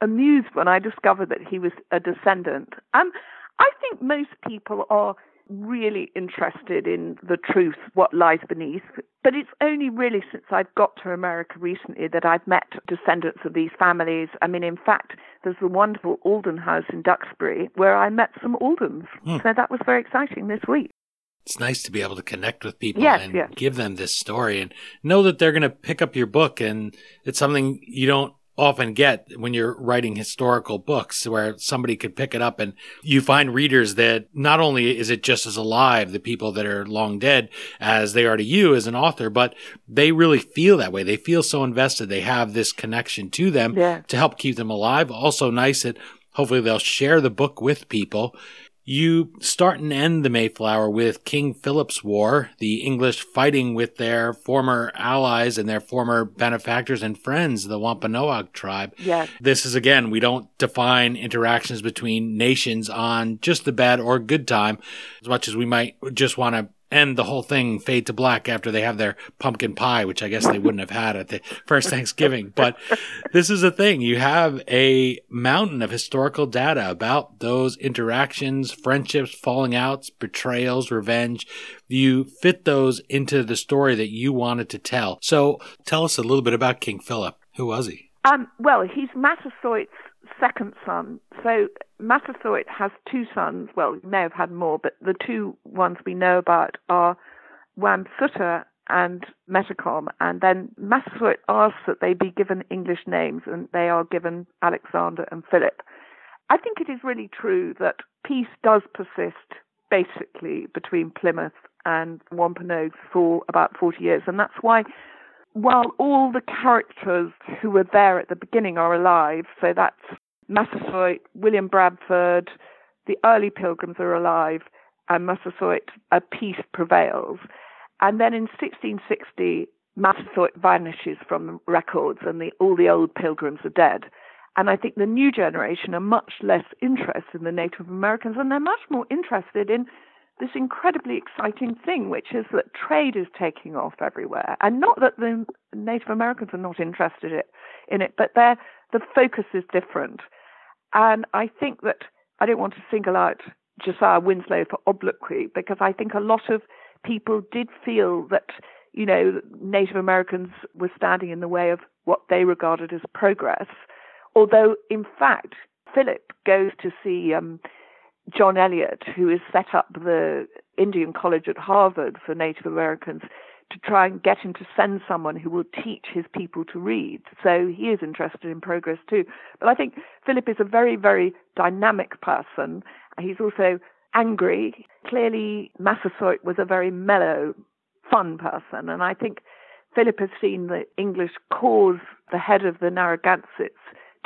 Speaker 4: amused when I discovered that he was a descendant. Um, I think most people are really interested in the truth, what lies beneath. But it's only really since I've got to America recently that I've met descendants of these families. I mean, in fact, there's the wonderful Alden House in Duxbury where I met some Aldens. Hmm. So that was very exciting this week.
Speaker 3: It's nice to be able to connect with people
Speaker 4: yes,
Speaker 3: and
Speaker 4: yes.
Speaker 3: give them this story and know that they're going to pick up your book and it's something you don't often get when you're writing historical books where somebody could pick it up and you find readers that not only is it just as alive, the people that are long dead as they are to you as an author, but they really feel that way. They feel so invested. They have this connection to them
Speaker 4: yeah.
Speaker 3: to help keep them alive. Also nice that hopefully they'll share the book with people you start and end the Mayflower with King Philip's War, the English fighting with their former allies and their former benefactors and friends, the Wampanoag tribe.
Speaker 4: Yes.
Speaker 3: This is again, we don't define interactions between nations on just the bad or good time as much as we might just want to and the whole thing fade to black after they have their pumpkin pie, which I guess they wouldn't have had at the first Thanksgiving. But this is the thing. You have a mountain of historical data about those interactions, friendships, falling outs, betrayals, revenge. You fit those into the story that you wanted to tell. So tell us a little bit about King Philip. Who was he?
Speaker 4: Um, well, he's Massasoit's second son. So Massasoit has two sons. Well, he may have had more, but the two ones we know about are Wamsutta and Metacom. And then Massasoit asks that they be given English names, and they are given Alexander and Philip. I think it is really true that peace does persist basically between Plymouth and Wampanoag for about 40 years. And that's why, while all the characters who were there at the beginning are alive, so that's Massasoit, William Bradford, the early pilgrims are alive, and Massasoit, a peace prevails. And then in 1660, Massasoit vanishes from the records and the, all the old pilgrims are dead. And I think the new generation are much less interested in the Native Americans and they're much more interested in this incredibly exciting thing, which is that trade is taking off everywhere. And not that the Native Americans are not interested in it, but the focus is different. And I think that I don't want to single out Josiah Winslow for obloquy because I think a lot of people did feel that, you know, Native Americans were standing in the way of what they regarded as progress. Although, in fact, Philip goes to see um, John Eliot, who has set up the Indian College at Harvard for Native Americans, to try and get him to send someone who will teach his people to read. So he is interested in progress too. But I think Philip is a very, very dynamic person. He's also angry. Clearly, Massasoit was a very mellow, fun person. And I think Philip has seen the English cause the head of the Narragansetts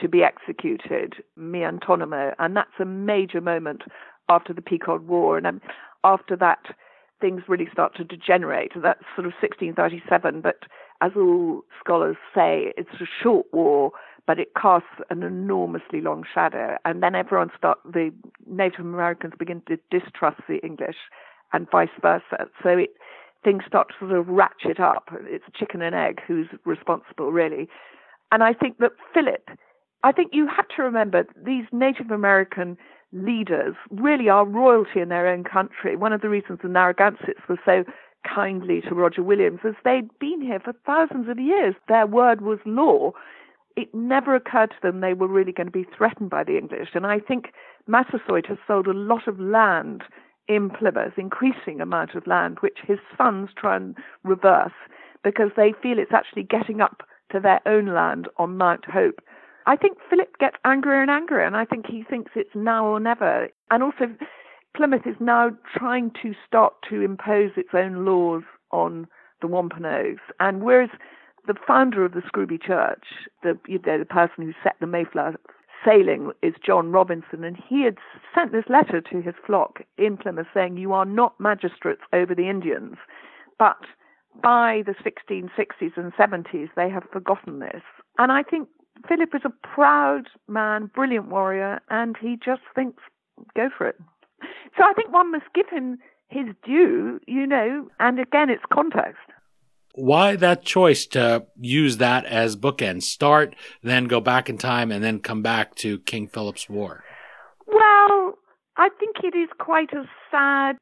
Speaker 4: to be executed, Miantonomo, and that's a major moment after the Pequot War. And after that, things really start to degenerate. And That's sort of 1637, but as all scholars say, it's a short war, but it casts an enormously long shadow. And then everyone start the Native Americans begin to distrust the English, and vice versa. So it things start to sort of ratchet up. It's chicken and egg who's responsible, really. And I think that Philip I think you have to remember these Native American leaders really are royalty in their own country. One of the reasons the Narragansetts were so kindly to Roger Williams is they'd been here for thousands of years. Their word was law. It never occurred to them they were really going to be threatened by the English. And I think Massasoit has sold a lot of land in Plymouth, increasing amount of land, which his sons try and reverse because they feel it's actually getting up to their own land on Mount Hope I think Philip gets angrier and angrier, and I think he thinks it's now or never. And also, Plymouth is now trying to start to impose its own laws on the Wampanoags. And whereas the founder of the Scrooby Church, the, you know, the person who set the Mayflower sailing, is John Robinson, and he had sent this letter to his flock in Plymouth saying, You are not magistrates over the Indians. But by the 1660s and 70s, they have forgotten this. And I think Philip is a proud man, brilliant warrior, and he just thinks, go for it. So I think one must give him his due, you know, and again, it's context.
Speaker 3: Why that choice to use that as bookend? Start, then go back in time, and then come back to King Philip's War?
Speaker 4: Well, I think it is quite a sad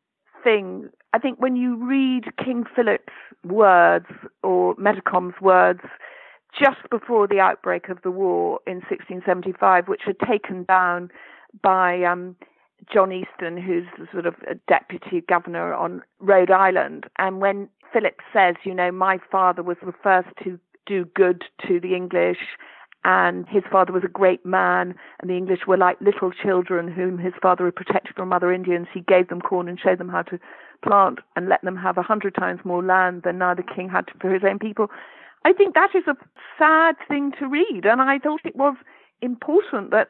Speaker 4: thing. I think when you read King Philip's words or Metacom's words, just before the outbreak of the war in 1675, which had taken down by um, John Easton, who's sort of a deputy governor on Rhode Island. And when Philip says, you know, my father was the first to do good to the English, and his father was a great man, and the English were like little children whom his father had protected from other Indians. He gave them corn and showed them how to plant and let them have a hundred times more land than now the king had for his own people. I think that is a sad thing to read, and I thought it was important that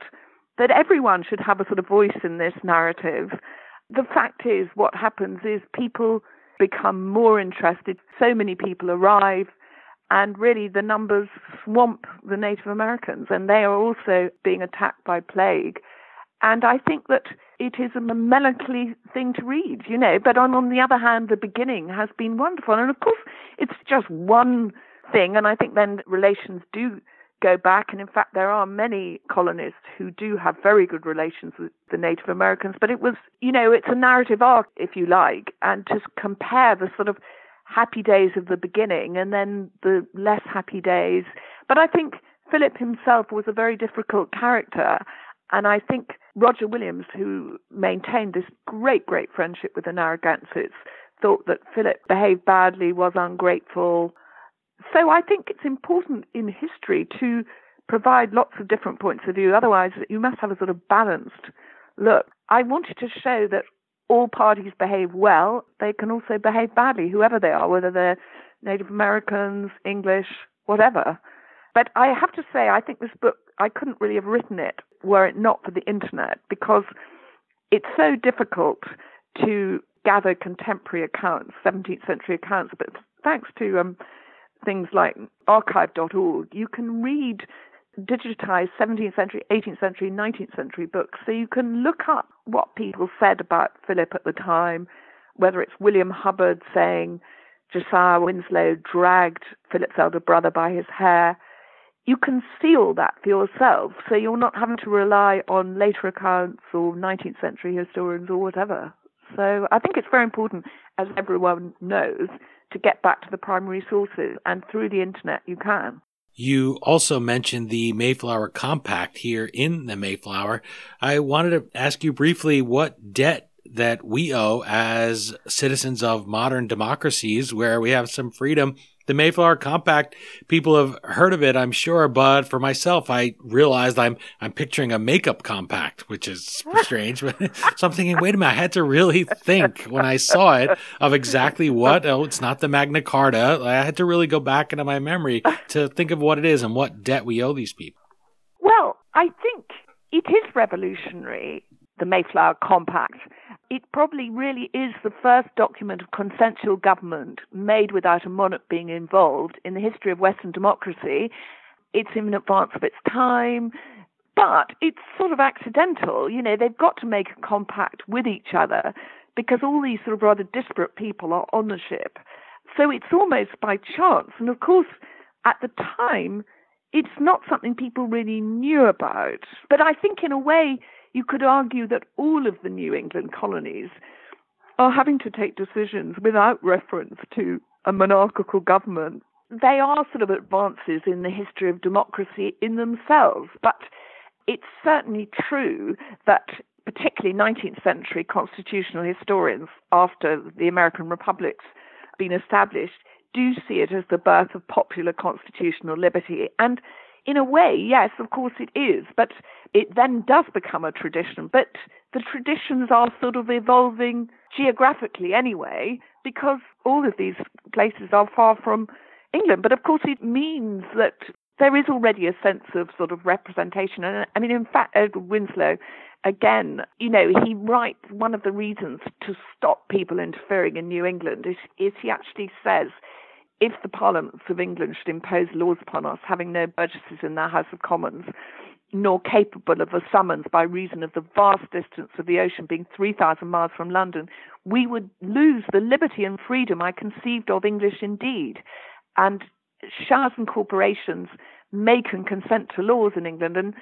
Speaker 4: that everyone should have a sort of voice in this narrative. The fact is, what happens is people become more interested. So many people arrive, and really the numbers swamp the Native Americans, and they are also being attacked by plague. And I think that it is a melancholy thing to read, you know. But on, on the other hand, the beginning has been wonderful. And of course, it's just one thing. And I think then relations do go back. And in fact, there are many colonists who do have very good relations with the Native Americans. But it was, you know, it's a narrative arc, if you like, and to compare the sort of happy days of the beginning and then the less happy days. But I think Philip himself was a very difficult character. And I think Roger Williams, who maintained this great, great friendship with the Narragansetts, thought that Philip behaved badly, was ungrateful, so I think it's important in history to provide lots of different points of view. Otherwise, you must have a sort of balanced look. I wanted to show that all parties behave well. They can also behave badly, whoever they are, whether they're Native Americans, English, whatever. But I have to say, I think this book, I couldn't really have written it were it not for the internet because it's so difficult to gather contemporary accounts, 17th century accounts. But thanks to um, things like archive.org, you can read digitized 17th century, 18th century, 19th century books. So you can look up what people said about Philip at the time, whether it's William Hubbard saying Josiah Winslow dragged Philip's elder brother by his hair. You can see all that for yourself, so you're not having to rely on later accounts or 19th century historians or whatever. So I think it's very important, as everyone knows, to get back to the primary sources, and through the internet you can.
Speaker 3: You also mentioned the Mayflower Compact here in the Mayflower. I wanted to ask you briefly what debt that we owe as citizens of modern democracies where we have some freedom. The Mayflower Compact, people have heard of it, I'm sure, but for myself, I realized I'm I'm picturing a makeup compact, which is strange. But so I'm thinking, wait a minute, I had to really think when I saw it of exactly what. Oh, it's not the Magna Carta. I had to really go back into my memory to think of what it is and what debt we owe these people.
Speaker 4: Well, I think it is revolutionary, the Mayflower Compact it probably really is the first document of consensual government made without a monarch being involved in the history of Western democracy. It's in advance of its time, but it's sort of accidental. You know, they've got to make a compact with each other because all these sort of rather disparate people are on the ship. So it's almost by chance. And of course, at the time, it's not something people really knew about. But I think, in a way, you could argue that all of the New England colonies are having to take decisions without reference to a monarchical government. They are sort of advances in the history of democracy in themselves, but it's certainly true that particularly 19th century constitutional historians after the American republics been established do see it as the birth of popular constitutional liberty and in a way, yes, of course it is, but it then does become a tradition. But the traditions are sort of evolving geographically anyway, because all of these places are far from England. But of course, it means that there is already a sense of sort of representation. And I mean, in fact, Edward Winslow, again, you know, he writes one of the reasons to stop people interfering in New England is, is he actually says if the parliaments of England should impose laws upon us, having no burgesses in their House of Commons, nor capable of a summons by reason of the vast distance of the ocean being 3,000 miles from London, we would lose the liberty and freedom I conceived of English indeed. And showers and corporations make and consent to laws in England, and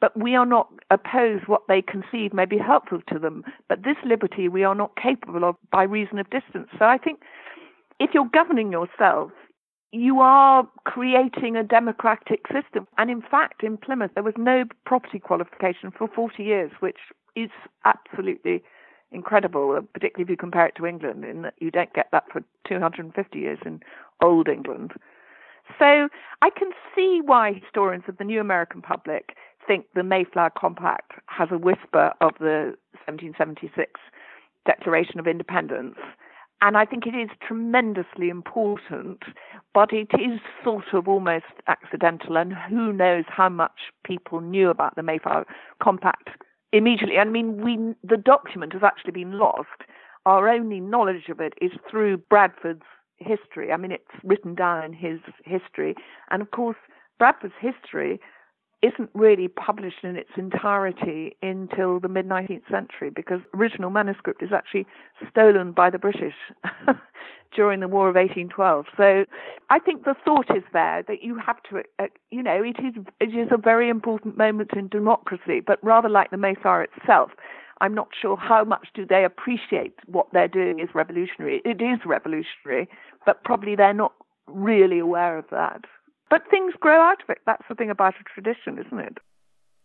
Speaker 4: but we are not opposed what they conceive may be helpful to them. But this liberty we are not capable of by reason of distance. So I think if you're governing yourself, you are creating a democratic system. And in fact, in Plymouth, there was no property qualification for 40 years, which is absolutely incredible, uh, particularly if you compare it to England, in that you don't get that for 250 years in old England. So I can see why historians of the new American public think the Mayflower Compact has a whisper of the 1776 Declaration of Independence and I think it is tremendously important, but it is sort of almost accidental, and who knows how much people knew about the Mayflower Compact immediately. I mean, we the document has actually been lost. Our only knowledge of it is through Bradford's history. I mean, it's written down in his history, and of course, Bradford's history isn't really published in its entirety until the mid 19th century because original manuscript is actually stolen by the British during the War of 1812. So I think the thought is there that you have to, uh, you know, it is it is a very important moment in democracy, but rather like the Mayflower itself. I'm not sure how much do they appreciate what they're doing is revolutionary. It is revolutionary, but probably they're not really aware of that. But things grow out of it. That's the thing about a tradition, isn't it?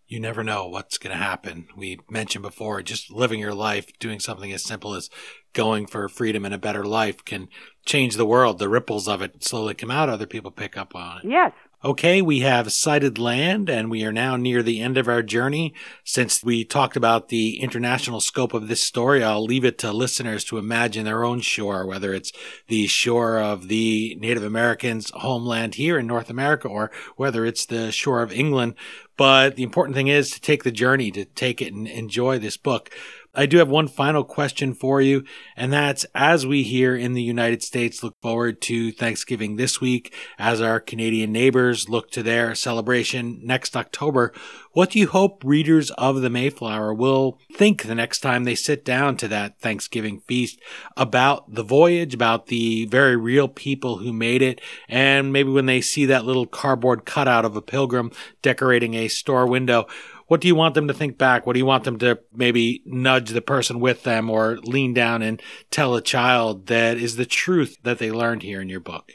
Speaker 3: You never know what's going to happen. We mentioned before, just living your life, doing something as simple as going for freedom and a better life can change the world. The ripples of it slowly come out, other people pick up on it.
Speaker 4: Yes,
Speaker 3: Okay, we have sighted land and we are now near the end of our journey. Since we talked about the international scope of this story, I'll leave it to listeners to imagine their own shore, whether it's the shore of the Native Americans' homeland here in North America or whether it's the shore of England. But the important thing is to take the journey, to take it and enjoy this book. I do have one final question for you, and that's as we here in the United States look forward to Thanksgiving this week, as our Canadian neighbors look to their celebration next October, what do you hope readers of the Mayflower will think the next time they sit down to that Thanksgiving feast about the voyage, about the very real people who made it, and maybe when they see that little cardboard cutout of a pilgrim decorating a store window? What do you want them to think back? What do you want them to maybe nudge the person with them or lean down and tell a child that is the truth that they learned here in your book?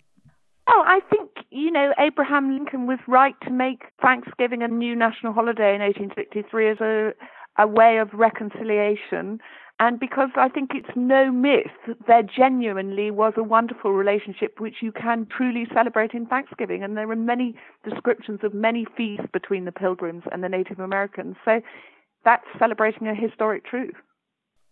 Speaker 4: Oh, I think, you know, Abraham Lincoln was right to make Thanksgiving a new national holiday in 1863 as a, a way of reconciliation and because I think it's no myth, there genuinely was a wonderful relationship which you can truly celebrate in Thanksgiving. And there are many descriptions of many feasts between the Pilgrims and the Native Americans. So that's celebrating a historic truth.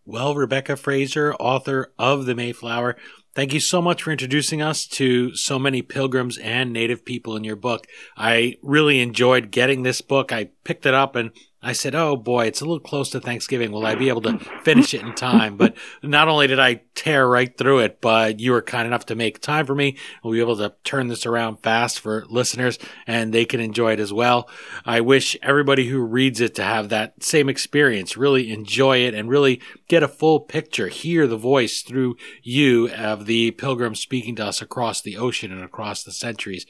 Speaker 3: Well, Rebecca Fraser, author of The Mayflower, thank you so much for introducing us to so many pilgrims and native people in your book. I really enjoyed getting this book. I picked it up and I said, "Oh boy, it's a little close to Thanksgiving. Will I be able to finish it in time?" But not only did I tear right through it, but you were kind enough to make time for me. We'll be able to turn this around fast for listeners, and they can enjoy it as well. I wish everybody who reads it to have that same experience, really enjoy it, and really get a full picture, hear the voice through you of the pilgrim speaking to us across the ocean and across the centuries.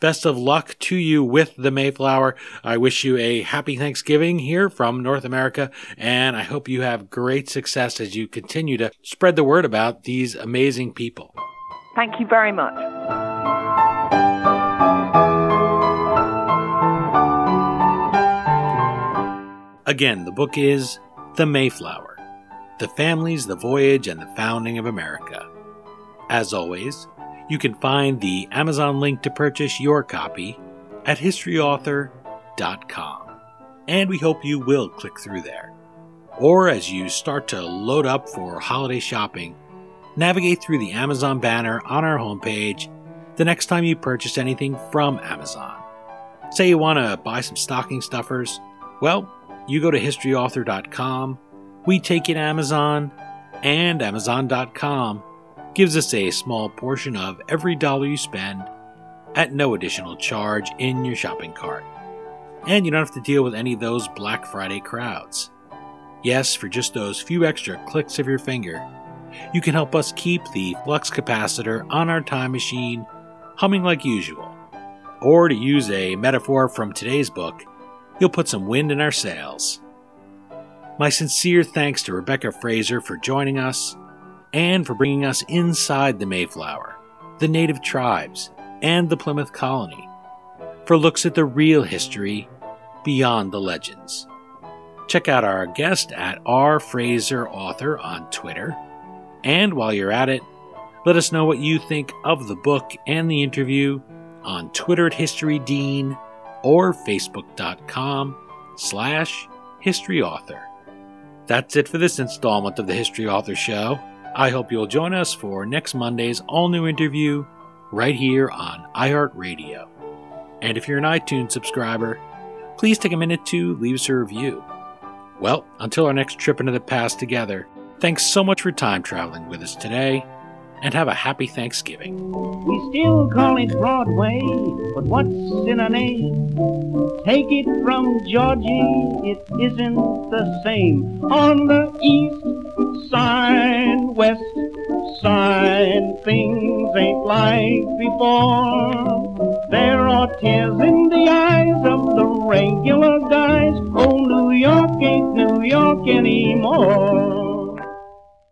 Speaker 3: Best of luck to you with the Mayflower. I wish you a happy Thanksgiving here from North America, and I hope you have great success as you continue to spread the word about these amazing people.
Speaker 4: Thank you very much.
Speaker 3: Again, the book is The Mayflower The Families, the Voyage, and the Founding of America. As always, you can find the Amazon link to purchase your copy at historyauthor.com and we hope you will click through there. Or as you start to load up for holiday shopping, navigate through the Amazon banner on our homepage the next time you purchase anything from Amazon. Say you want to buy some stocking stuffers? Well, you go to historyauthor.com, we take it Amazon, and Amazon.com gives us a small portion of every dollar you spend at no additional charge in your shopping cart and you don't have to deal with any of those Black Friday crowds. Yes, for just those few extra clicks of your finger, you can help us keep the flux capacitor on our time machine humming like usual. Or to use a metaphor from today's book, you'll put some wind in our sails. My sincere thanks to Rebecca Fraser for joining us and for bringing us inside the Mayflower, the native tribes, and the Plymouth colony for looks at the real history beyond the legends. Check out our guest at R. Fraser Author on Twitter. And while you're at it, let us know what you think of the book and the interview on Twitter at History Dean or Facebook.com slash History Author. That's it for this installment of the History Author Show. I hope you'll join us for next Monday's all new interview right here on iHeartRadio. And if you're an iTunes subscriber, please take a minute to leave us a review. Well, until our next trip into the past together, thanks so much for time traveling with us today, and have a happy Thanksgiving.
Speaker 2: We still call it Broadway, but what's in a name? Take it from Georgie, it isn't the same. On the east side, west side, things ain't like before. There are tears in the eyes of the regular guys. Oh, New York ain't New York anymore.